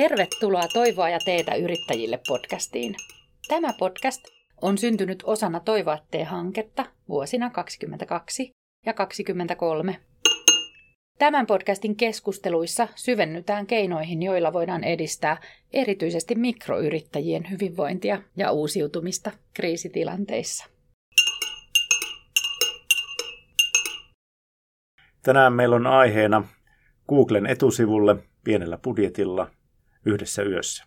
Tervetuloa Toivoa ja teetä yrittäjille podcastiin. Tämä podcast on syntynyt osana Toivoa tee-hanketta vuosina 2022 ja 2023. Tämän podcastin keskusteluissa syvennytään keinoihin, joilla voidaan edistää erityisesti mikroyrittäjien hyvinvointia ja uusiutumista kriisitilanteissa. Tänään meillä on aiheena Googlen etusivulle pienellä budjetilla yhdessä yössä.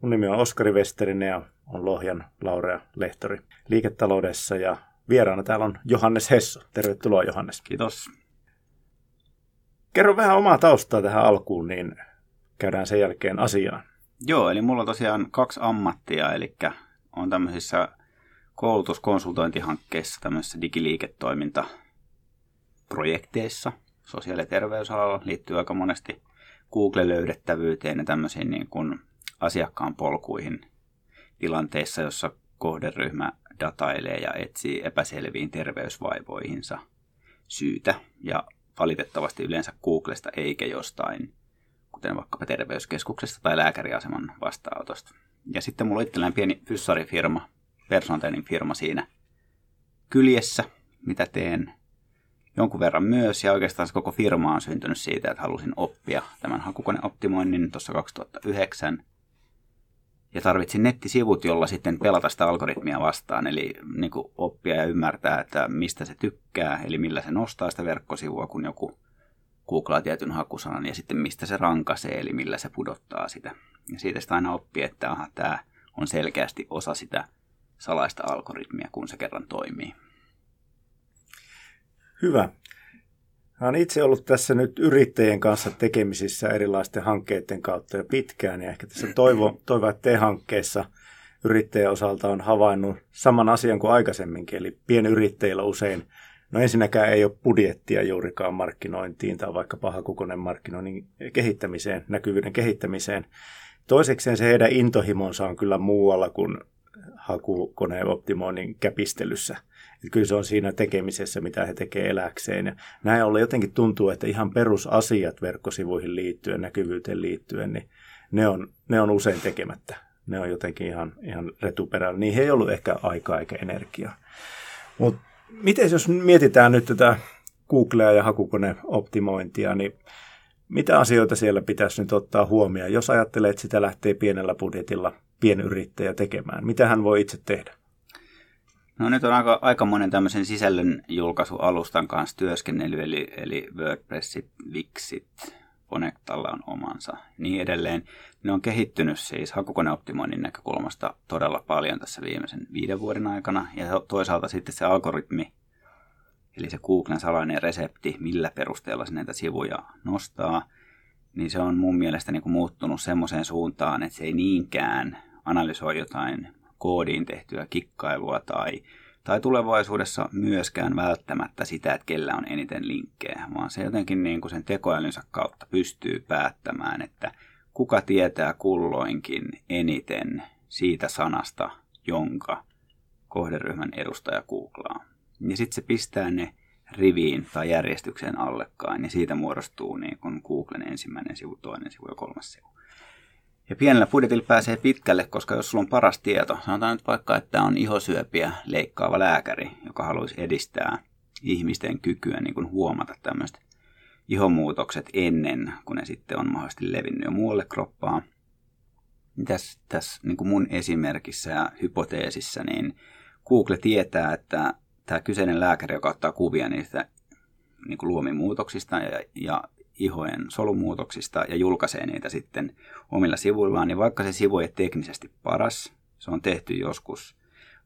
Mun nimi on Oskari Westerinen ja on Lohjan Laurea Lehtori liiketaloudessa ja vieraana täällä on Johannes Hesso. Tervetuloa Johannes. Kiitos. Kerro vähän omaa taustaa tähän alkuun, niin käydään sen jälkeen asiaan. Joo, eli mulla on tosiaan kaksi ammattia, eli on tämmöisissä koulutuskonsultointihankkeissa, tämmöisissä digiliiketoimintaprojekteissa sosiaali- ja terveysalalla liittyy aika monesti Google-löydettävyyteen ja tämmöisiin niin kuin asiakkaan polkuihin tilanteissa, jossa kohderyhmä datailee ja etsii epäselviin terveysvaivoihinsa syytä. Ja valitettavasti yleensä Googlesta eikä jostain, kuten vaikkapa terveyskeskuksesta tai lääkäriaseman vastaanotosta. Ja sitten mulla itselleen pieni fyssarifirma, personal firma siinä kyljessä, mitä teen jonkun verran myös, ja oikeastaan koko firma on syntynyt siitä, että halusin oppia tämän hakukoneoptimoinnin tuossa 2009, ja tarvitsin nettisivut, jolla sitten pelata sitä algoritmia vastaan, eli niin kuin oppia ja ymmärtää, että mistä se tykkää, eli millä se nostaa sitä verkkosivua, kun joku googlaa tietyn hakusanan, ja sitten mistä se rankaisee, eli millä se pudottaa sitä. Ja siitä sitä aina oppii, että aha, tämä on selkeästi osa sitä salaista algoritmia, kun se kerran toimii. Hyvä. Olen itse ollut tässä nyt yrittäjien kanssa tekemisissä erilaisten hankkeiden kautta jo pitkään ja ehkä tässä Toivo, Toivo T-hankkeessa yrittäjän osalta on havainnut saman asian kuin aikaisemminkin, eli pienyrittäjillä usein, no ensinnäkään ei ole budjettia juurikaan markkinointiin tai vaikka pahakukonen markkinoinnin kehittämiseen, näkyvyyden kehittämiseen. Toisekseen se heidän intohimonsa on kyllä muualla kuin hakukoneen optimoinnin käpistelyssä. Että kyllä se on siinä tekemisessä, mitä he tekevät eläkseen. Ja näin ollen jotenkin tuntuu, että ihan perusasiat verkkosivuihin liittyen, näkyvyyteen liittyen, niin ne on, ne on usein tekemättä. Ne on jotenkin ihan, ihan retuperällä. Niin he ei ollut ehkä aikaa eikä energiaa. Mutta miten jos mietitään nyt tätä Googlea ja hakukoneoptimointia, niin mitä asioita siellä pitäisi nyt ottaa huomioon, jos ajattelee, että sitä lähtee pienellä budjetilla pienyrittäjä tekemään? Mitä hän voi itse tehdä? No nyt on aika, aika monen tämmöisen sisällön julkaisualustan kanssa työskennellyt, eli, eli WordPressit, Wixit, Connectalla on omansa niin edelleen. Ne on kehittynyt siis hakukoneoptimoinnin näkökulmasta todella paljon tässä viimeisen viiden vuoden aikana. Ja toisaalta sitten se algoritmi, eli se Googlen salainen resepti, millä perusteella se näitä sivuja nostaa, niin se on mun mielestä niin kuin muuttunut semmoiseen suuntaan, että se ei niinkään analysoi jotain koodiin tehtyä kikkailua tai, tai tulevaisuudessa myöskään välttämättä sitä, että kellä on eniten linkkejä, vaan se jotenkin niin kuin sen tekoälynsä kautta pystyy päättämään, että kuka tietää kulloinkin eniten siitä sanasta, jonka kohderyhmän edustaja googlaa. Ja sitten se pistää ne riviin tai järjestykseen allekkaan, ja siitä muodostuu niin kuin Googlen ensimmäinen sivu, toinen sivu ja kolmas sivu. Ja pienellä budjetilla pääsee pitkälle, koska jos sulla on paras tieto, sanotaan nyt vaikka, että on ihosyöpiä leikkaava lääkäri, joka haluaisi edistää ihmisten kykyä niin kuin huomata tämmöiset ihomuutokset ennen kuin ne sitten on mahdollisesti levinnyt jo muualle kroppaan. Tässä, tässä niin kuin mun esimerkissä ja hypoteesissa, niin Google tietää, että tämä kyseinen lääkäri, joka ottaa kuvia niistä niin kuin luomimuutoksista ja, ja ihojen solumuutoksista ja julkaisee niitä sitten omilla sivuillaan, niin vaikka se sivu ei teknisesti paras, se on tehty joskus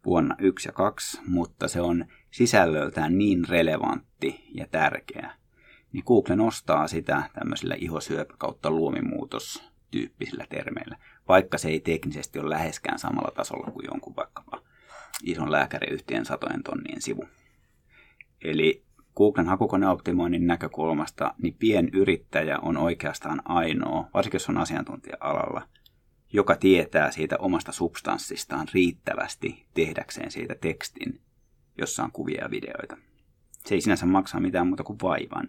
vuonna 1 ja 2, mutta se on sisällöltään niin relevantti ja tärkeä, niin Google nostaa sitä tämmöisillä ihosyöpä kautta luomimuutos tyyppisillä termeillä, vaikka se ei teknisesti ole läheskään samalla tasolla kuin jonkun vaikkapa ison lääkäriyhtiön satojen tonnien sivu. Eli Googlen hakukoneoptimoinnin näkökulmasta, niin pienyrittäjä on oikeastaan ainoa, varsinkin jos on asiantuntija-alalla, joka tietää siitä omasta substanssistaan riittävästi tehdäkseen siitä tekstin, jossa on kuvia ja videoita. Se ei sinänsä maksaa mitään muuta kuin vaivan.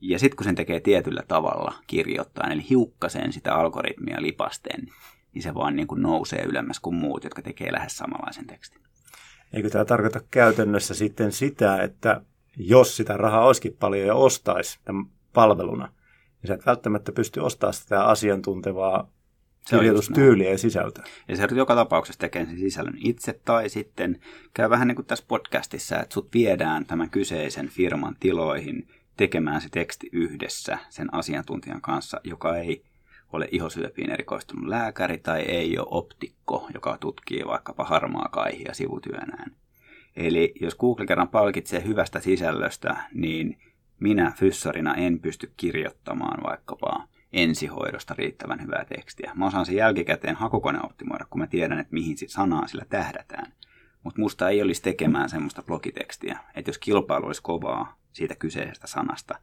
Ja sitten kun sen tekee tietyllä tavalla kirjoittaa, eli hiukkasen sitä algoritmia lipasten, niin se vaan niin kuin nousee ylemmäs kuin muut, jotka tekee lähes samanlaisen tekstin. Eikö tämä tarkoita käytännössä sitten sitä, että jos sitä rahaa olisikin paljon ja ostaisi tämän palveluna, niin sä et välttämättä pysty ostamaan sitä asiantuntevaa kirjoitustyyliä ja sisältöä. Ja se joka tapauksessa tekee sen sisällön itse tai sitten käy vähän niin kuin tässä podcastissa, että sut viedään tämän kyseisen firman tiloihin tekemään se teksti yhdessä sen asiantuntijan kanssa, joka ei ole ihosyöpiin erikoistunut lääkäri tai ei ole optikko, joka tutkii vaikkapa harmaa kaihia sivutyönään. Eli jos Google kerran palkitsee hyvästä sisällöstä, niin minä fyssarina en pysty kirjoittamaan vaikkapa ensihoidosta riittävän hyvää tekstiä. Mä osaan sen jälkikäteen hakukone optimoida, kun mä tiedän, että mihin sanaan sillä tähdätään. Mutta musta ei olisi tekemään semmoista blogitekstiä, että jos kilpailu olisi kovaa siitä kyseisestä sanasta,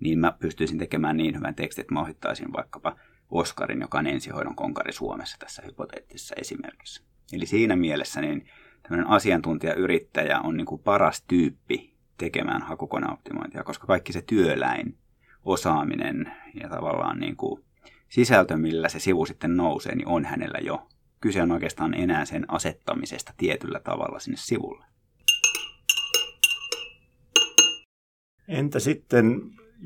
niin mä pystyisin tekemään niin hyvän tekstin, että mä ohittaisin vaikkapa Oskarin, joka on ensihoidon konkari Suomessa tässä hypoteettisessa esimerkissä. Eli siinä mielessä niin tämmöinen asiantuntijayrittäjä on niin kuin paras tyyppi tekemään hakukoneoptimointia, koska kaikki se työläin osaaminen ja tavallaan niin kuin sisältö, millä se sivu sitten nousee, niin on hänellä jo. Kyse on oikeastaan enää sen asettamisesta tietyllä tavalla sinne sivulle. Entä sitten,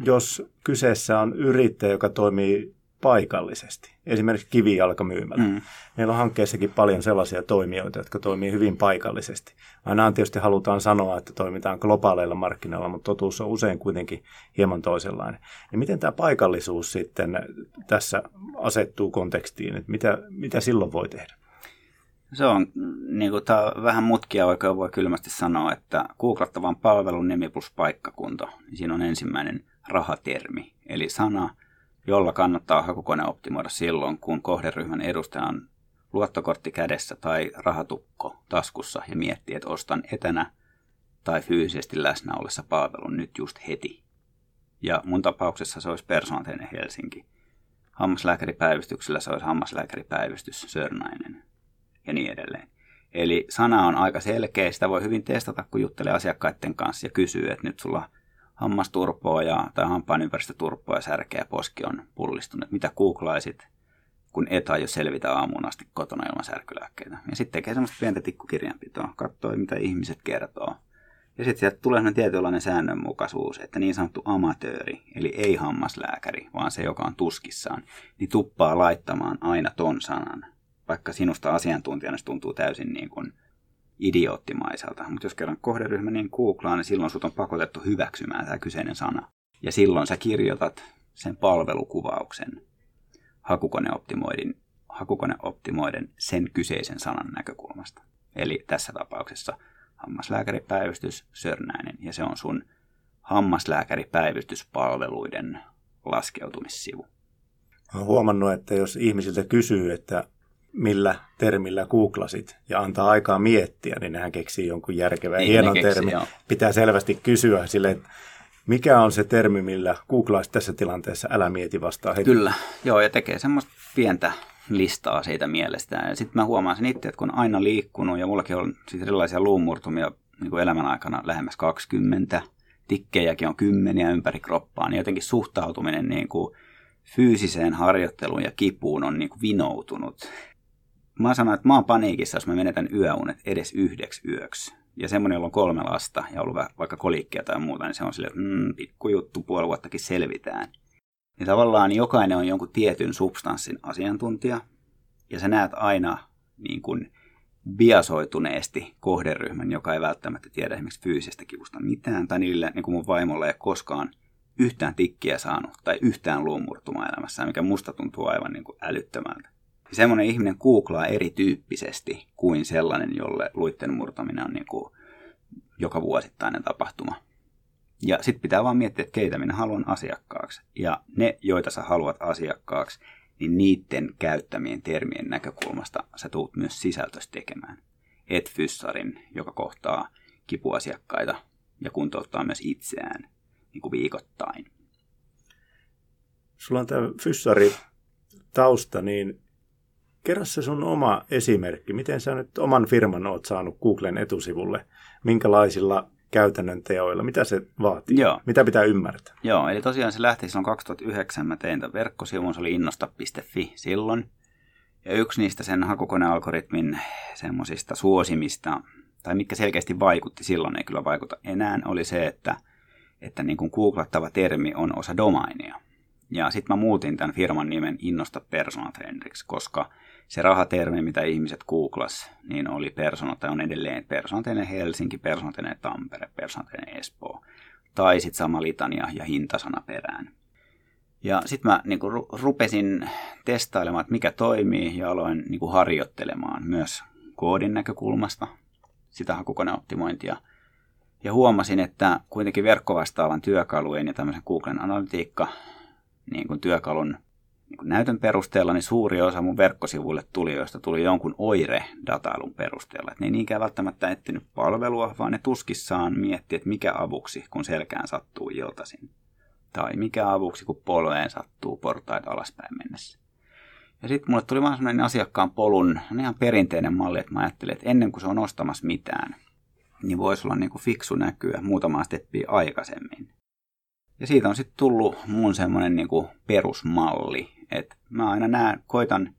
jos kyseessä on yrittäjä, joka toimii paikallisesti. Esimerkiksi kivijalkamyymälä. Mm. Meillä on hankkeessakin paljon sellaisia toimijoita, jotka toimii hyvin paikallisesti. Aina tietysti halutaan sanoa, että toimitaan globaaleilla markkinoilla, mutta totuus on usein kuitenkin hieman toisenlainen. Ja miten tämä paikallisuus sitten tässä asettuu kontekstiin, että mitä, mitä silloin voi tehdä? Se on niin kuin, tämä vähän mutkia oikein voi kylmästi sanoa, että googlattavan palvelun nimi plus paikkakunta, niin siinä on ensimmäinen rahatermi, eli sana – jolla kannattaa hakukone optimoida silloin, kun kohderyhmän edustaja on luottokortti kädessä tai rahatukko taskussa ja miettii, että ostan etänä tai fyysisesti läsnä ollessa palvelun nyt just heti. Ja mun tapauksessa se olisi persoonteinen Helsinki. Hammaslääkäripäivystyksellä se olisi hammaslääkäripäivystys Sörnäinen ja niin edelleen. Eli sana on aika selkeä, sitä voi hyvin testata, kun juttelee asiakkaiden kanssa ja kysyy, että nyt sulla hammasturpoa ja, tai hampaan ympäristöturpoa ja särkeä poski on pullistunut. Mitä googlaisit, kun et aio selvitä aamuun asti kotona ilman särkylääkkeitä. Ja sitten tekee semmoista pientä tikkukirjanpitoa, katsoo mitä ihmiset kertoo. Ja sitten sieltä tulee sellainen tietynlainen säännönmukaisuus, että niin sanottu amatööri, eli ei hammaslääkäri, vaan se, joka on tuskissaan, niin tuppaa laittamaan aina ton sanan. Vaikka sinusta asiantuntijana se tuntuu täysin niin kuin idioottimaiselta. Mutta jos kerran kohderyhmä niin googlaa, niin silloin sut on pakotettu hyväksymään tämä kyseinen sana. Ja silloin sä kirjoitat sen palvelukuvauksen hakukoneoptimoidin, hakukoneoptimoiden sen kyseisen sanan näkökulmasta. Eli tässä tapauksessa hammaslääkäripäivystys Sörnäinen, ja se on sun hammaslääkäripäivystyspalveluiden laskeutumissivu. Olen huomannut, että jos ihmisiltä kysyy, että millä termillä googlasit ja antaa aikaa miettiä, niin nehän keksii jonkun järkevän niin, hienon termin. Pitää selvästi kysyä sille, että mikä on se termi, millä googlaisit tässä tilanteessa, älä mieti vastaan heti. Kyllä, joo, ja tekee semmoista pientä listaa siitä mielestä. Ja sitten mä huomaan sen itse, että kun on aina liikkunut, ja mullakin on siis erilaisia luumurtumia niin kuin elämän aikana lähemmäs 20, tikkejäkin on kymmeniä ympäri kroppaa, niin jotenkin suhtautuminen niin kuin fyysiseen harjoitteluun ja kipuun on niin kuin vinoutunut mä sanon, että mä oon paniikissa, jos mä menetän yöunet edes yhdeksi yöksi. Ja semmoinen, jolla on kolme lasta ja ollut vaikka kolikkia tai muuta, niin se on silleen, mm, pikkujuttu, puoli vuottakin selvitään. Niin tavallaan jokainen on jonkun tietyn substanssin asiantuntija, ja sä näet aina niin kuin biasoituneesti kohderyhmän, joka ei välttämättä tiedä esimerkiksi fyysisestä kivusta mitään, tai niille, niin kuin mun vaimolla ei koskaan yhtään tikkiä saanut tai yhtään luumurtumaa elämässään, mikä musta tuntuu aivan niin kuin älyttömältä semmoinen ihminen googlaa erityyppisesti kuin sellainen, jolle luitten murtaminen on niin kuin joka vuosittainen tapahtuma. Ja sitten pitää vaan miettiä, että keitä minä haluan asiakkaaksi. Ja ne, joita sä haluat asiakkaaksi, niin niiden käyttämien termien näkökulmasta sä tuut myös sisältöstä tekemään. Et fyssarin, joka kohtaa kipuasiakkaita ja kuntouttaa myös itseään niin kuin viikoittain. Sulla on tämä fyssari tausta, niin Kerro se sun oma esimerkki. Miten sä nyt oman firman oot saanut Googlen etusivulle? Minkälaisilla käytännön teoilla? Mitä se vaatii? Joo. Mitä pitää ymmärtää? Joo, eli tosiaan se lähti silloin 2009, mä tein tämän verkkosivun, se oli innosta.fi silloin. Ja yksi niistä sen hakukonealgoritmin semmoisista suosimista, tai mitkä selkeästi vaikutti silloin, ei kyllä vaikuta enää, oli se, että, että niin kuin googlattava termi on osa domainia. Ja sitten mä muutin tämän firman nimen Innosta Personal Trendriksi, koska se rahatermi, mitä ihmiset googlas, niin oli persona, tai on edelleen personateinen Helsinki, personateinen Tampere, personateinen Espoo. Tai sitten sama litania ja hintasana perään. Ja sitten mä niin kuin, rupesin testailemaan, että mikä toimii, ja aloin niin kuin, harjoittelemaan myös koodin näkökulmasta sitä hakukoneoptimointia. Ja huomasin, että kuitenkin verkkovastaavan työkalujen ja tämmöisen Googlen analytiikka niin työkalun näytön perusteella, niin suuri osa mun verkkosivuille tulijoista tuli jonkun oire-datailun perusteella. Että ne ei niinkään välttämättä etsinyt palvelua, vaan ne tuskissaan mietti, että mikä avuksi, kun selkään sattuu iltaisin. Tai mikä avuksi, kun polveen sattuu portaita alaspäin mennessä. Ja sitten mulle tuli vaan sellainen asiakkaan polun, ihan perinteinen malli, että mä ajattelin, että ennen kuin se on ostamassa mitään, niin voisi olla niin kuin fiksu näkyä muutamaa steppiä aikaisemmin. Ja siitä on sitten tullut mun semmoinen niin kuin perusmalli, että mä aina näen, koitan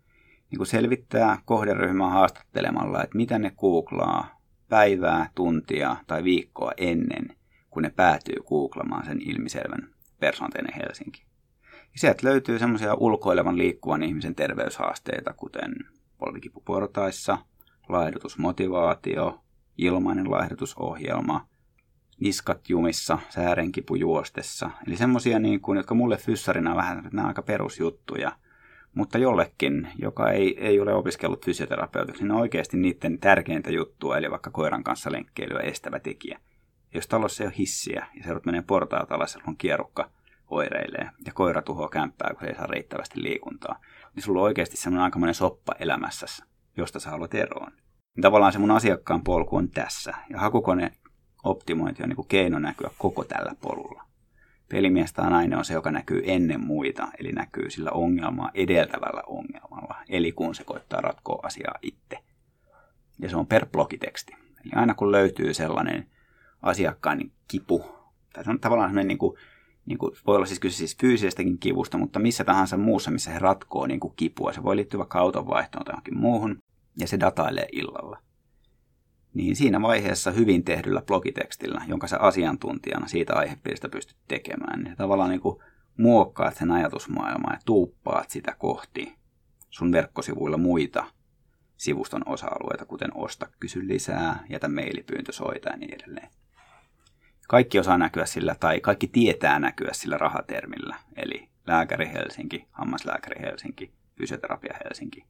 niin selvittää kohderyhmää haastattelemalla, että mitä ne googlaa päivää, tuntia tai viikkoa ennen, kun ne päätyy googlamaan sen ilmiselvän persoonteinen Helsinki. Ja sieltä löytyy semmoisia ulkoilevan liikkuvan ihmisen terveyshaasteita, kuten polvikipuportaissa, laihdutusmotivaatio, ilmainen laihdutusohjelma, niskat jumissa, säärenkipu juostessa. Eli semmoisia, niin jotka mulle fyssarina vähän, että nämä on aika perusjuttuja. Mutta jollekin, joka ei, ei ole opiskellut fysioterapeutiksi, niin on oikeasti niiden tärkeintä juttua, eli vaikka koiran kanssa lenkkeilyä estävä tekijä. Jos talossa ei ole hissiä ja se menee portaat alas, on kierukka oireilee ja koira tuhoaa kämppää, kun se ei saa riittävästi liikuntaa, niin sulla on oikeasti semmoinen aikamoinen soppa elämässäsi, josta sä haluat eroon. Tavallaan se mun asiakkaan polku on tässä. Ja hakukone optimointi on niin kuin keino näkyä koko tällä polulla. Pelimies tai nainen on se, joka näkyy ennen muita, eli näkyy sillä ongelmaa edeltävällä ongelmalla, eli kun se koittaa ratkoa asiaa itse. Ja se on per blogiteksti. Eli aina kun löytyy sellainen asiakkaan kipu, tai se on tavallaan sellainen niin kuin, niin kuin, voi olla siis kyse siis fyysisestäkin kivusta, mutta missä tahansa muussa, missä he ratkoo niin kuin kipua. Se voi liittyä vaikka autonvaihtoon tai johonkin muuhun, ja se datailee illalla niin siinä vaiheessa hyvin tehdyllä blogitekstillä, jonka sä asiantuntijana siitä aihepiiristä pystyt tekemään, niin tavallaan niin kuin muokkaat sen ajatusmaailmaa ja tuuppaat sitä kohti sun verkkosivuilla muita sivuston osa-alueita, kuten osta, kysy lisää, jätä mailipyyntö, soita ja niin edelleen. Kaikki osaa näkyä sillä, tai kaikki tietää näkyä sillä rahatermillä, eli lääkäri Helsinki, hammaslääkäri Helsinki, fysioterapia Helsinki,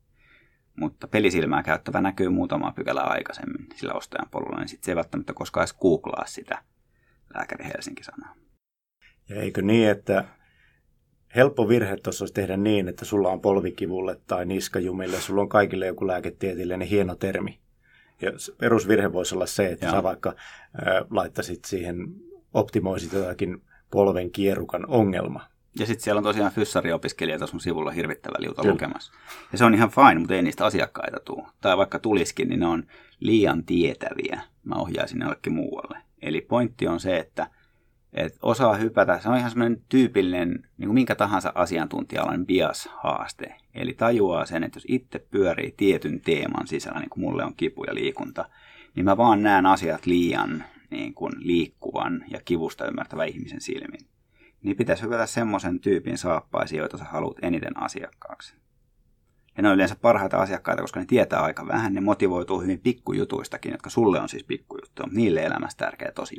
mutta pelisilmää käyttävä näkyy muutama pykälä aikaisemmin sillä ostajan polulla, niin sitten se ei välttämättä koskaan edes googlaa sitä lääkäri Helsinki-sanaa. Ja eikö niin, että helppo virhe tuossa olisi tehdä niin, että sulla on polvikivulle tai niskajumille, sulla on kaikille joku lääketieteellinen hieno termi. Ja perusvirhe voisi olla se, että Joo. sä vaikka äh, laittaisit siihen, optimoisit jotakin polven kierukan ongelma. Ja sitten siellä on tosiaan fyssariopiskelijoita sun sivulla hirvittävä liuta Kyllä. lukemassa. Ja se on ihan fine, mutta ei niistä asiakkaita tule. Tai vaikka tuliskin, niin ne on liian tietäviä. Mä ohjaisin jollekin muualle. Eli pointti on se, että, että osaa hypätä. Se on ihan semmoinen tyypillinen, niin kuin minkä tahansa asiantuntijalan bias-haaste. Eli tajuaa sen, että jos itse pyörii tietyn teeman sisällä, niin kuin mulle on kipu ja liikunta, niin mä vaan näen asiat liian niin kuin liikkuvan ja kivusta ymmärtävä ihmisen silmin niin pitäisi hypätä semmoisen tyypin saappaisiin, joita sä haluat eniten asiakkaaksi. Ja ne on yleensä parhaita asiakkaita, koska ne tietää aika vähän, ne motivoituu hyvin pikkujutuistakin, jotka sulle on siis pikkujuttuja, mutta niille elämässä tärkeä tosi,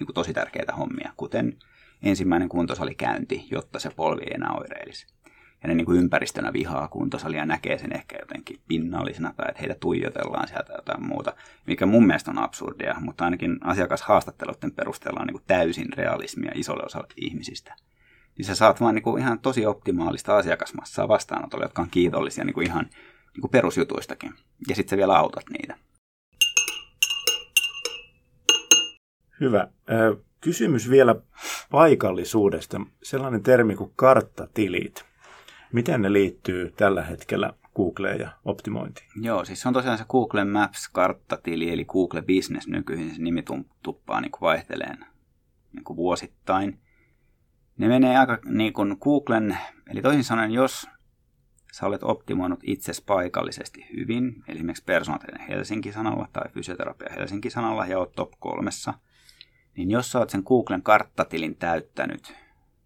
niin tosi tärkeitä hommia, kuten ensimmäinen kuntosalikäynti, jotta se polvi ei enää oireilisi ja ne niin kuin ympäristönä vihaa kuntosalia näkee sen ehkä jotenkin pinnallisena tai että heitä tuijotellaan sieltä jotain muuta, mikä mun mielestä on absurdia, mutta ainakin asiakashaastatteluiden perusteella on niin kuin täysin realismia isolle osalle ihmisistä. Niin sä saat vaan niin kuin ihan tosi optimaalista asiakasmassaa vastaanotolle, jotka on kiitollisia niin kuin ihan niin kuin perusjutuistakin. Ja sitten sä vielä autat niitä. Hyvä. Kysymys vielä paikallisuudesta. Sellainen termi kuin karttatilit. Miten ne liittyy tällä hetkellä Googleen ja optimointiin? Joo, siis se on tosiaan se Google Maps-karttatili, eli Google Business nykyisin se nimi tuppaa niin vaihteleen niin vuosittain. Ne menee aika niin kuin Googlen, eli toisin sanoen, jos sä olet optimoinut itsesi paikallisesti hyvin, eli esimerkiksi personaalinen Helsinki-sanalla tai fysioterapia Helsinki-sanalla ja oot top kolmessa, niin jos sä oot sen Googlen karttatilin täyttänyt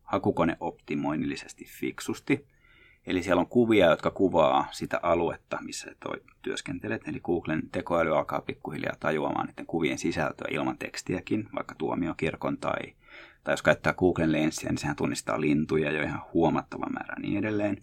hakukoneoptimoinnillisesti fiksusti, eli siellä on kuvia, jotka kuvaa sitä aluetta, missä toi työskentelet, eli Googlen tekoäly alkaa pikkuhiljaa tajuamaan niiden kuvien sisältöä ilman tekstiäkin, vaikka tuomiokirkon tai, tai jos käyttää Googlen lenssiä, niin sehän tunnistaa lintuja jo ihan huomattavan määrän niin edelleen.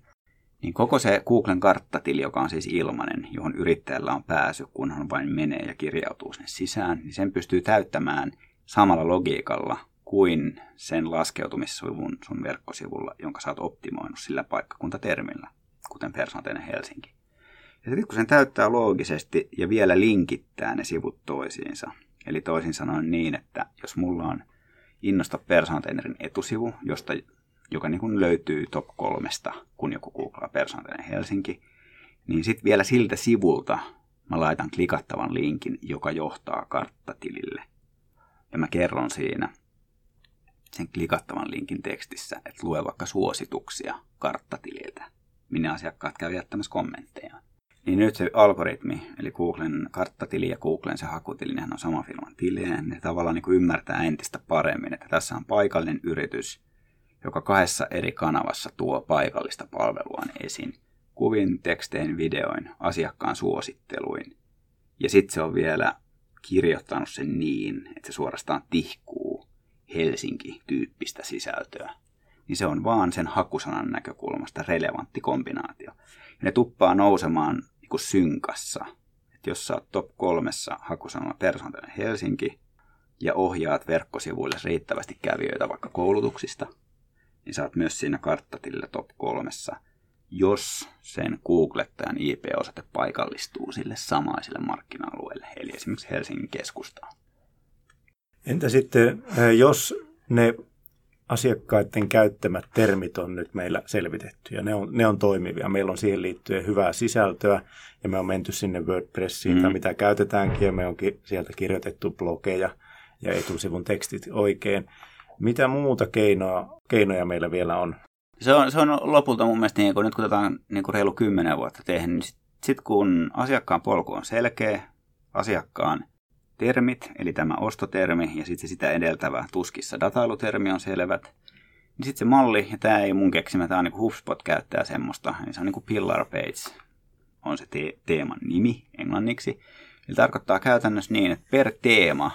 Niin koko se Googlen karttatili, joka on siis ilmainen, johon yrittäjällä on pääsy, kun hän vain menee ja kirjautuu sinne sisään, niin sen pystyy täyttämään samalla logiikalla kuin sen laskeutumissivun sun verkkosivulla, jonka sä oot optimoinut sillä paikkakuntatermillä, kuten Personateinen Helsinki. Ja sitten kun sen täyttää loogisesti ja vielä linkittää ne sivut toisiinsa, eli toisin sanoen niin, että jos mulla on Innosta Personateinerin etusivu, josta joka niin löytyy top kolmesta, kun joku googlaa persoonallinen Helsinki, niin sitten vielä siltä sivulta mä laitan klikattavan linkin, joka johtaa karttatilille. Ja mä kerron siinä sen klikattavan linkin tekstissä, että lue vaikka suosituksia karttatililtä, minne asiakkaat käy jättämässä kommentteja. Niin nyt se algoritmi, eli Googlen karttatili ja Googlen se hakutili, nehän on sama firman tili, ne tavallaan niin kuin ymmärtää entistä paremmin, että tässä on paikallinen yritys, joka kahdessa eri kanavassa tuo paikallista palveluaan esiin. Kuvin, tekstein, videoin, asiakkaan suositteluin. Ja sitten se on vielä kirjoittanut sen niin, että se suorastaan tihkuu Helsinki-tyyppistä sisältöä. Niin se on vaan sen hakusanan näkökulmasta relevantti kombinaatio. Ja ne tuppaa nousemaan niin kuin synkassa. Että jos sä oot top kolmessa hakusanalla persoonallinen Helsinki ja ohjaat verkkosivuille riittävästi kävijöitä vaikka koulutuksista – niin sä oot myös siinä karttatilla top kolmessa, jos sen googlettajan IP-osate paikallistuu sille samaiselle markkina-alueelle, eli esimerkiksi Helsingin keskustaan. Entä sitten, eh, jos ne asiakkaiden käyttämät termit on nyt meillä selvitetty ja ne on, ne on toimivia. Meillä on siihen liittyen hyvää sisältöä ja me on menty sinne WordPressiin mm. tai mitä käytetäänkin ja me onkin sieltä kirjoitettu blogeja ja etusivun tekstit oikein. Mitä muuta keinoa, keinoja meillä vielä on? Se on, se on lopulta mun mielestä, niin kun nyt kun tätä on niin kun reilu kymmenen vuotta tehnyt, niin sitten sit kun asiakkaan polku on selkeä, asiakkaan termit, eli tämä ostotermi ja sitten se sitä edeltävä tuskissa datailutermi on selvät, niin sitten se malli, ja tämä ei mun keksimä, tämä on niin HubSpot käyttää semmoista, niin se on niin kuin Pillar Page, on se te- teeman nimi englanniksi. Eli tarkoittaa käytännössä niin, että per teema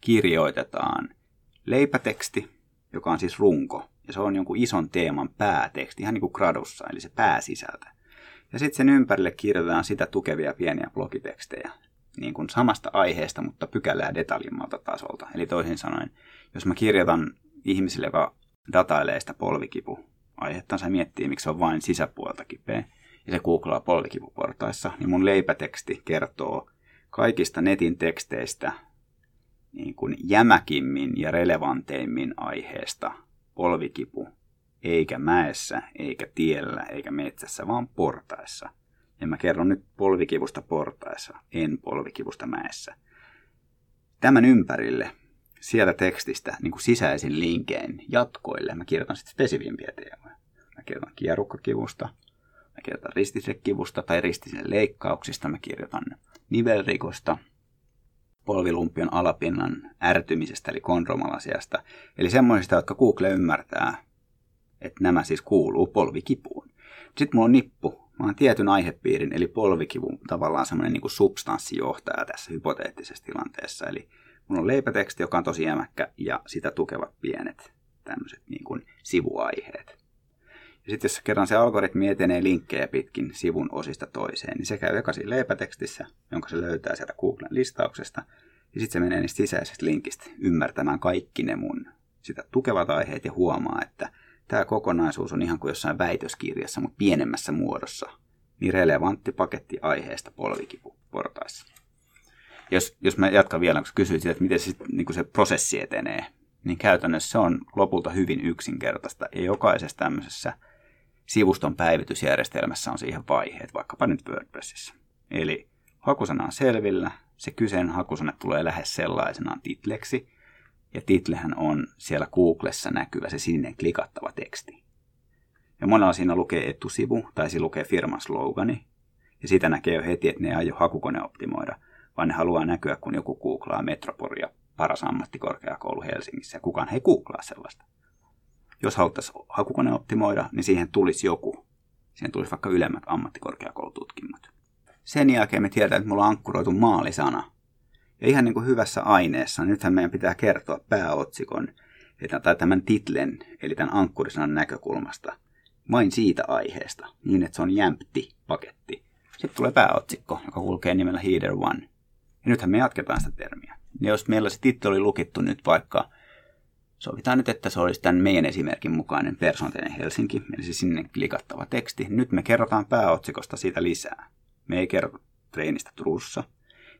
kirjoitetaan – leipäteksti, joka on siis runko, ja se on jonkun ison teeman pääteksti, ihan niin kuin gradussa, eli se pääsisältö. Ja sitten sen ympärille kirjoitetaan sitä tukevia pieniä blogitekstejä, niin kuin samasta aiheesta, mutta pykälää detaljimmalta tasolta. Eli toisin sanoen, jos mä kirjoitan ihmisille, joka datailee sitä polvikipu aihetta, se miettii, miksi se on vain sisäpuolta kipeä, ja se googlaa polvikipuportaissa, niin mun leipäteksti kertoo kaikista netin teksteistä niin kuin jämäkimmin ja relevanteimmin aiheesta polvikipu, eikä mäessä, eikä tiellä, eikä metsässä, vaan portaessa. Ja mä kerron nyt polvikivusta portaessa, en polvikivusta mäessä. Tämän ympärille sieltä tekstistä niin kuin sisäisin linkein jatkoille mä kirjoitan sitten spesifimpiä teemoja. Mä kirjoitan kierukkakivusta, mä kirjoitan ristisekivusta tai ristisille leikkauksista, mä kirjoitan nivelrikosta, polvilumpion alapinnan ärtymisestä, eli kondromalasiasta. Eli semmoisista, jotka Google ymmärtää, että nämä siis kuuluu polvikipuun. Sitten mulla on nippu. Oon tietyn aihepiirin, eli polvikivun tavallaan semmoinen niin substanssijohtaja tässä hypoteettisessa tilanteessa. Eli mulla on leipäteksti, joka on tosi jämäkkä, ja sitä tukevat pienet tämmöiset niin kuin sivuaiheet. Ja sitten jos kerran se algoritmi etenee linkkejä pitkin sivun osista toiseen, niin se käy eka siinä leipätekstissä, jonka se löytää sieltä Googlen listauksesta. Ja sitten se menee niistä sisäisestä linkistä ymmärtämään kaikki ne mun sitä tukevat aiheet ja huomaa, että tämä kokonaisuus on ihan kuin jossain väitöskirjassa, mutta pienemmässä muodossa. Niin relevantti paketti aiheesta polvikipu portaissa. Jos, jos mä jatkan vielä, kun kysyit sitä, että miten se, niin se prosessi etenee, niin käytännössä se on lopulta hyvin yksinkertaista. Ja jokaisessa tämmöisessä sivuston päivitysjärjestelmässä on siihen vaiheet, vaikkapa nyt WordPressissä. Eli hakusana on selvillä, se kyseinen hakusana tulee lähes sellaisenaan titleksi, ja titlehän on siellä Googlessa näkyvä se sinne klikattava teksti. Ja monella siinä lukee etusivu, tai siinä lukee firman slogani, ja siitä näkee jo heti, että ne ei aio hakukone optimoida, vaan ne haluaa näkyä, kun joku googlaa Metropolia paras ammattikorkeakoulu Helsingissä, ja kukaan ei googlaa sellaista. Jos haluttaisiin hakukone optimoida, niin siihen tulisi joku. Siihen tulisi vaikka ylemmät ammattikorkeakoulututkinnot. Sen jälkeen me tiedetään, että mulla on ankkuroitu maalisana. Ja ihan niin kuin hyvässä aineessa, nythän meidän pitää kertoa pääotsikon, tai tämän titlen, eli tämän ankkurisanan näkökulmasta, vain siitä aiheesta, niin että se on jämpti paketti. Sitten tulee pääotsikko, joka kulkee nimellä Header One. Ja nythän me jatketaan sitä termiä. Ja jos meillä se titteli oli lukittu nyt vaikka, sovitaan nyt, että se olisi tämän meidän esimerkin mukainen Personateinen Helsinki, eli se sinne klikattava teksti. Nyt me kerrotaan pääotsikosta siitä lisää. Me ei kerrota treenistä Turussa.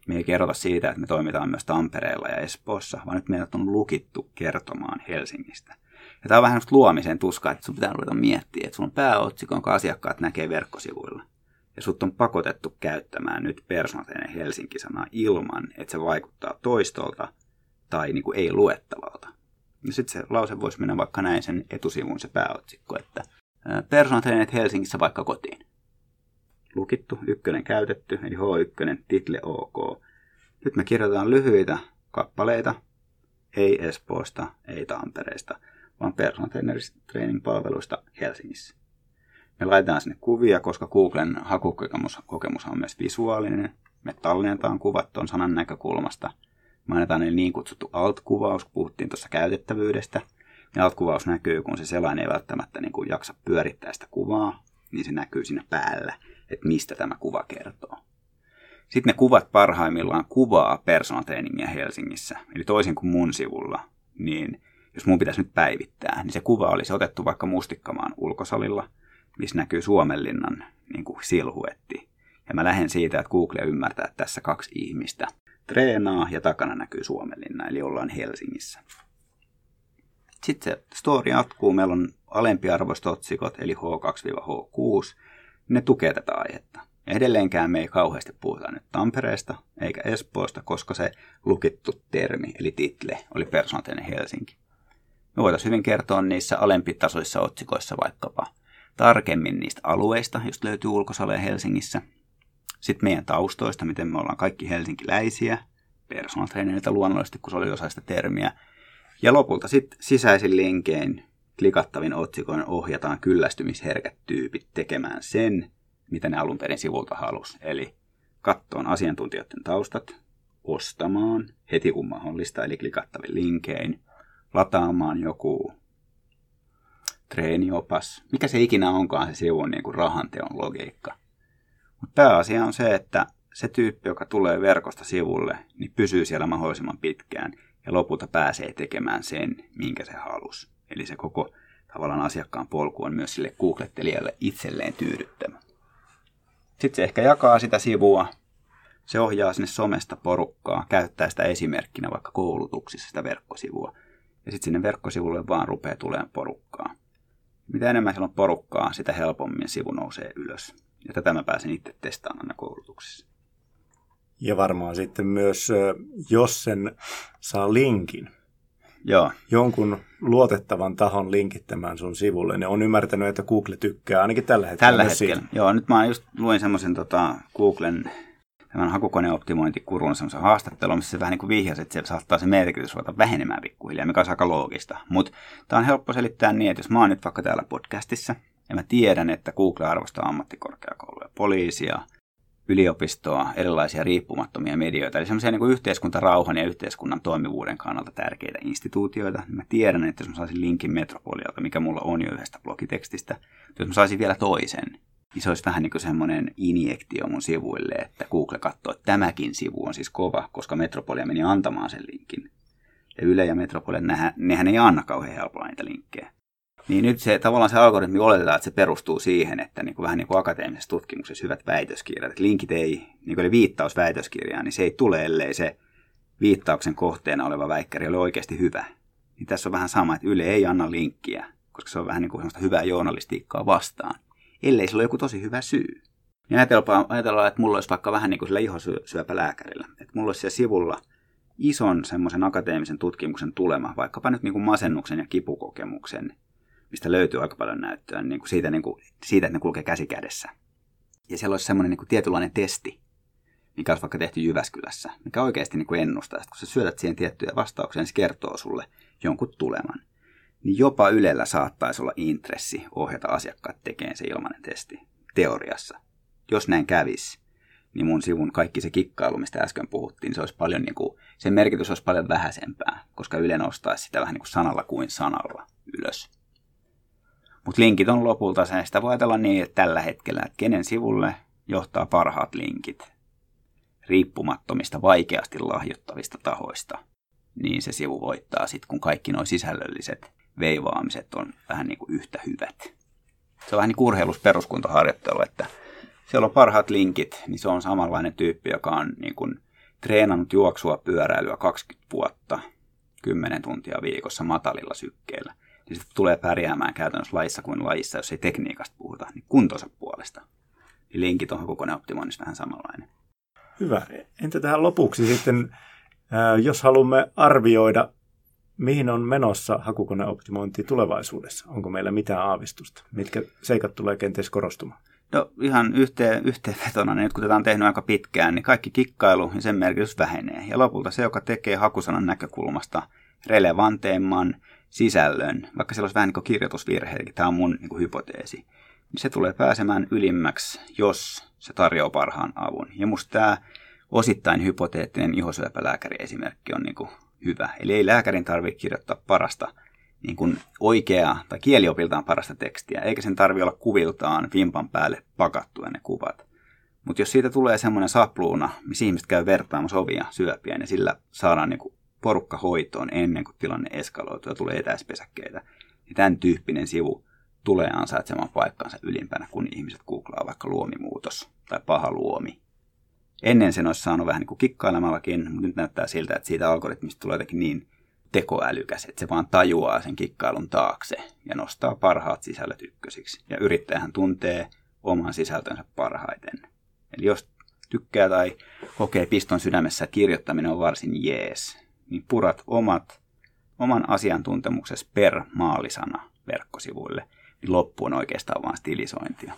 Me ei kerrota siitä, että me toimitaan myös Tampereella ja Espoossa, vaan nyt meidät on lukittu kertomaan Helsingistä. Ja tämä on vähän luomisen tuskaa, että sun pitää ruveta miettiä, että sun on pääotsikko, jonka asiakkaat näkee verkkosivuilla. Ja sut on pakotettu käyttämään nyt persoonateinen Helsinki-sanaa ilman, että se vaikuttaa toistolta tai niin kuin ei luettavalta. Ja sitten se lause voisi mennä vaikka näin sen etusivun se pääotsikko, että persoonateinen Helsingissä vaikka kotiin lukittu, ykkönen käytetty, eli H1, title OK. Nyt me kirjoitetaan lyhyitä kappaleita, ei Espoosta, ei Tampereesta, vaan personal training palveluista Helsingissä. Me laitetaan sinne kuvia, koska Googlen hakukokemus on myös visuaalinen. Me tallennetaan kuvat tuon sanan näkökulmasta. Me annetaan niin kutsuttu alt-kuvaus, puhuttiin tuossa käytettävyydestä. Ja alt-kuvaus näkyy, kun se selain ei välttämättä niin kuin jaksa pyörittää sitä kuvaa, niin se näkyy siinä päällä että mistä tämä kuva kertoo. Sitten ne kuvat parhaimmillaan kuvaa personal trainingia Helsingissä. Eli toisin kuin mun sivulla, niin jos mun pitäisi nyt päivittää, niin se kuva olisi otettu vaikka Mustikkamaan ulkosalilla, missä näkyy Suomenlinnan niin kuin silhuetti. Ja mä lähden siitä, että Google ymmärtää, että tässä kaksi ihmistä treenaa ja takana näkyy Suomenlinna, eli ollaan Helsingissä. Sitten se story jatkuu. Meillä on alempiarvoiset otsikot, eli H2-H6, ne tukee tätä aihetta. Edelleenkään me ei kauheasti puhuta nyt Tampereesta eikä Espoosta, koska se lukittu termi, eli title, oli persoonallinen Helsinki. Me voitaisiin hyvin kertoa niissä alempitasoissa otsikoissa vaikkapa tarkemmin niistä alueista, joista löytyy ulkosaleja Helsingissä. Sitten meidän taustoista, miten me ollaan kaikki helsinkiläisiä, personal luonnollisesti, kun se oli osa sitä termiä. Ja lopulta sitten sisäisin linkein klikattavin otsikoin ohjataan kyllästymisherkät tyypit tekemään sen, mitä ne alun perin sivulta halus. Eli kattoon asiantuntijoiden taustat, ostamaan heti kun mahdollista, eli klikattavin linkein, lataamaan joku treeniopas, mikä se ikinä onkaan se sivun niin kuin rahanteon logiikka. Mutta pääasia on se, että se tyyppi, joka tulee verkosta sivulle, niin pysyy siellä mahdollisimman pitkään ja lopulta pääsee tekemään sen, minkä se halusi. Eli se koko tavallaan asiakkaan polku on myös sille googlettelijalle itselleen tyydyttävä. Sitten se ehkä jakaa sitä sivua, se ohjaa sinne somesta porukkaa, käyttää sitä esimerkkinä vaikka koulutuksissa sitä verkkosivua. Ja sitten sinne verkkosivulle vaan rupeaa tulemaan porukkaa. Mitä enemmän siellä on porukkaa, sitä helpommin sivu nousee ylös. Ja tätä mä pääsen itse testaamaan aina koulutuksissa. Ja varmaan sitten myös, jos sen saa linkin, Joo. jonkun luotettavan tahon linkittämään sun sivulle. Ne on ymmärtänyt, että Google tykkää ainakin tällä hetkellä. Tällä hetkellä. Siitä. Joo, nyt mä just luin semmoisen tota, Googlen tämän hakukoneoptimointikurun semmoisen haastattelun, missä se vähän niin kuin vihjasi, että se saattaa se merkitys ruveta vähenemään pikkuhiljaa, mikä on aika loogista. Mutta tämä on helppo selittää niin, että jos mä oon nyt vaikka täällä podcastissa, ja mä tiedän, että Google arvostaa ammattikorkeakouluja, poliisia, yliopistoa, erilaisia riippumattomia medioita, eli semmoisia niin yhteiskuntarauhan ja yhteiskunnan toimivuuden kannalta tärkeitä instituutioita. Mä tiedän, että jos mä saisin linkin Metropolialta, mikä mulla on jo yhdestä blogitekstistä, jos mä saisin vielä toisen, niin se olisi vähän niin kuin semmoinen injektio mun sivuille, että Google katsoo, että tämäkin sivu on siis kova, koska Metropolia meni antamaan sen linkin. Ja Yle ja Metropolia, nehän, nehän ei anna kauhean helpolla niitä linkkejä. Niin nyt se, tavallaan se algoritmi oletetaan, että se perustuu siihen, että niin kuin vähän niin kuin akateemisessa tutkimuksessa hyvät väitöskirjat, että linkit ei, niin kuin viittaus väitöskirjaan, niin se ei tule, ellei se viittauksen kohteena oleva väikkäri ole oikeasti hyvä. Niin tässä on vähän sama, että Yle ei anna linkkiä, koska se on vähän niin kuin hyvää journalistiikkaa vastaan, ellei sillä ole joku tosi hyvä syy. Ja ajatellaan, ajatellaan, että mulla olisi vaikka vähän niin kuin sillä ihosyöpälääkärillä, että mulla olisi siellä sivulla ison semmoisen akateemisen tutkimuksen tulema, vaikkapa nyt niin kuin masennuksen ja kipukokemuksen, mistä löytyy aika paljon näyttöä niin kuin siitä, niin kuin, siitä, että ne kulkee käsi kädessä. Ja siellä olisi semmoinen niin kuin tietynlainen testi, mikä olisi vaikka tehty Jyväskylässä, mikä oikeasti niin kuin ennustaa, että kun sä syötät siihen tiettyjä vastauksia, niin se kertoo sulle jonkun tuleman. Niin jopa Ylellä saattaisi olla intressi ohjata asiakkaat tekemään se ilmainen testi, teoriassa. Jos näin kävisi, niin mun sivun kaikki se kikkailu, mistä äsken puhuttiin, se olisi paljon niin kuin, sen merkitys olisi paljon vähäisempää, koska Yle nostaisi sitä vähän niin kuin sanalla kuin sanalla ylös. Mutta linkit on lopulta se, sitä voi ajatella niin, että tällä hetkellä, että kenen sivulle johtaa parhaat linkit riippumattomista, vaikeasti lahjoittavista tahoista, niin se sivu voittaa sitten, kun kaikki nuo sisällölliset veivaamiset on vähän niin kuin yhtä hyvät. Se on vähän niin kuin urheilusperuskuntaharjoittelu, että siellä on parhaat linkit, niin se on samanlainen tyyppi, joka on niin kuin treenannut juoksua pyöräilyä 20 vuotta, 10 tuntia viikossa matalilla sykkeillä niin sitten tulee pärjäämään käytännössä laissa kuin lajissa, jos ei tekniikasta puhuta, niin kuntonsa puolesta. Niin linkit on hakukoneoptimoinnissa vähän samanlainen. Hyvä. Entä tähän lopuksi sitten, jos haluamme arvioida, mihin on menossa hakukoneoptimointi tulevaisuudessa? Onko meillä mitään aavistusta? Mitkä seikat tulee kenties korostumaan? No ihan yhteen, yhteenvetona, niin nyt kun tätä on tehnyt aika pitkään, niin kaikki kikkailu ja sen merkitys vähenee. Ja lopulta se, joka tekee hakusanan näkökulmasta relevanteimman sisällön, vaikka siellä olisi vähän niin kuin kirjoitusvirheitä, tämä on mun niin kuin hypoteesi, niin se tulee pääsemään ylimmäksi, jos se tarjoaa parhaan avun. Ja musta tämä osittain hypoteettinen ihosyöpälääkäri esimerkki on niin kuin hyvä. Eli ei lääkärin tarvitse kirjoittaa parasta niin kuin oikeaa tai kieliopiltaan parasta tekstiä, eikä sen tarvitse olla kuviltaan vimpan päälle pakattuja ne kuvat. Mutta jos siitä tulee semmoinen sapluuna, missä ihmiset käy vertaamassa ovia syöpiä, niin sillä saadaan niin kuin porukka hoitoon ennen kuin tilanne eskaloituu ja tulee etäispesäkkeitä. Ja tämän tyyppinen sivu tulee ansaitsemaan paikkansa ylimpänä, kun ihmiset googlaa vaikka luomimuutos tai paha luomi. Ennen sen olisi saanut vähän niin kuin kikkailemallakin, mutta nyt näyttää siltä, että siitä algoritmista tulee jotenkin niin tekoälykäs, että se vaan tajuaa sen kikkailun taakse ja nostaa parhaat sisällöt ykkösiksi. Ja yrittäjähän tuntee oman sisältönsä parhaiten. Eli jos tykkää tai kokee piston sydämessä, kirjoittaminen on varsin jees, niin purat omat, oman asiantuntemuksesi per maalisana verkkosivuille, niin loppu on oikeastaan vain stilisointia.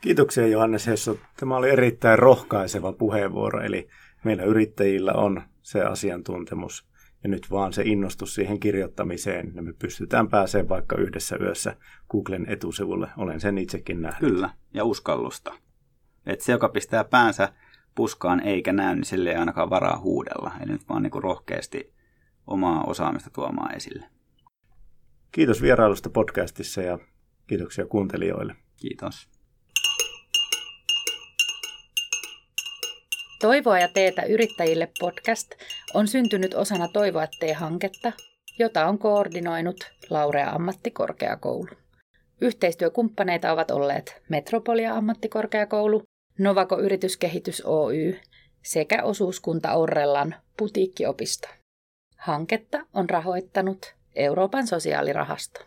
Kiitoksia Johannes Hesso. Tämä oli erittäin rohkaiseva puheenvuoro, eli meillä yrittäjillä on se asiantuntemus ja nyt vaan se innostus siihen kirjoittamiseen, ja me pystytään pääsemään vaikka yhdessä yössä Googlen etusivulle. Olen sen itsekin nähnyt. Kyllä, ja uskallusta. että se, joka pistää päänsä puskaan eikä näy, niin sille ei ainakaan varaa huudella. Eli nyt vaan niin kuin rohkeasti omaa osaamista tuomaan esille. Kiitos vierailusta podcastissa ja kiitoksia kuuntelijoille. Kiitos. Toivoa ja teetä yrittäjille podcast on syntynyt osana Toivoa tee-hanketta, jota on koordinoinut Laurea ammattikorkeakoulu. Yhteistyökumppaneita ovat olleet Metropolia ammattikorkeakoulu, Novako Yrityskehitys Oy sekä osuuskunta Orrellan putiikkiopisto. Hanketta on rahoittanut Euroopan sosiaalirahasto.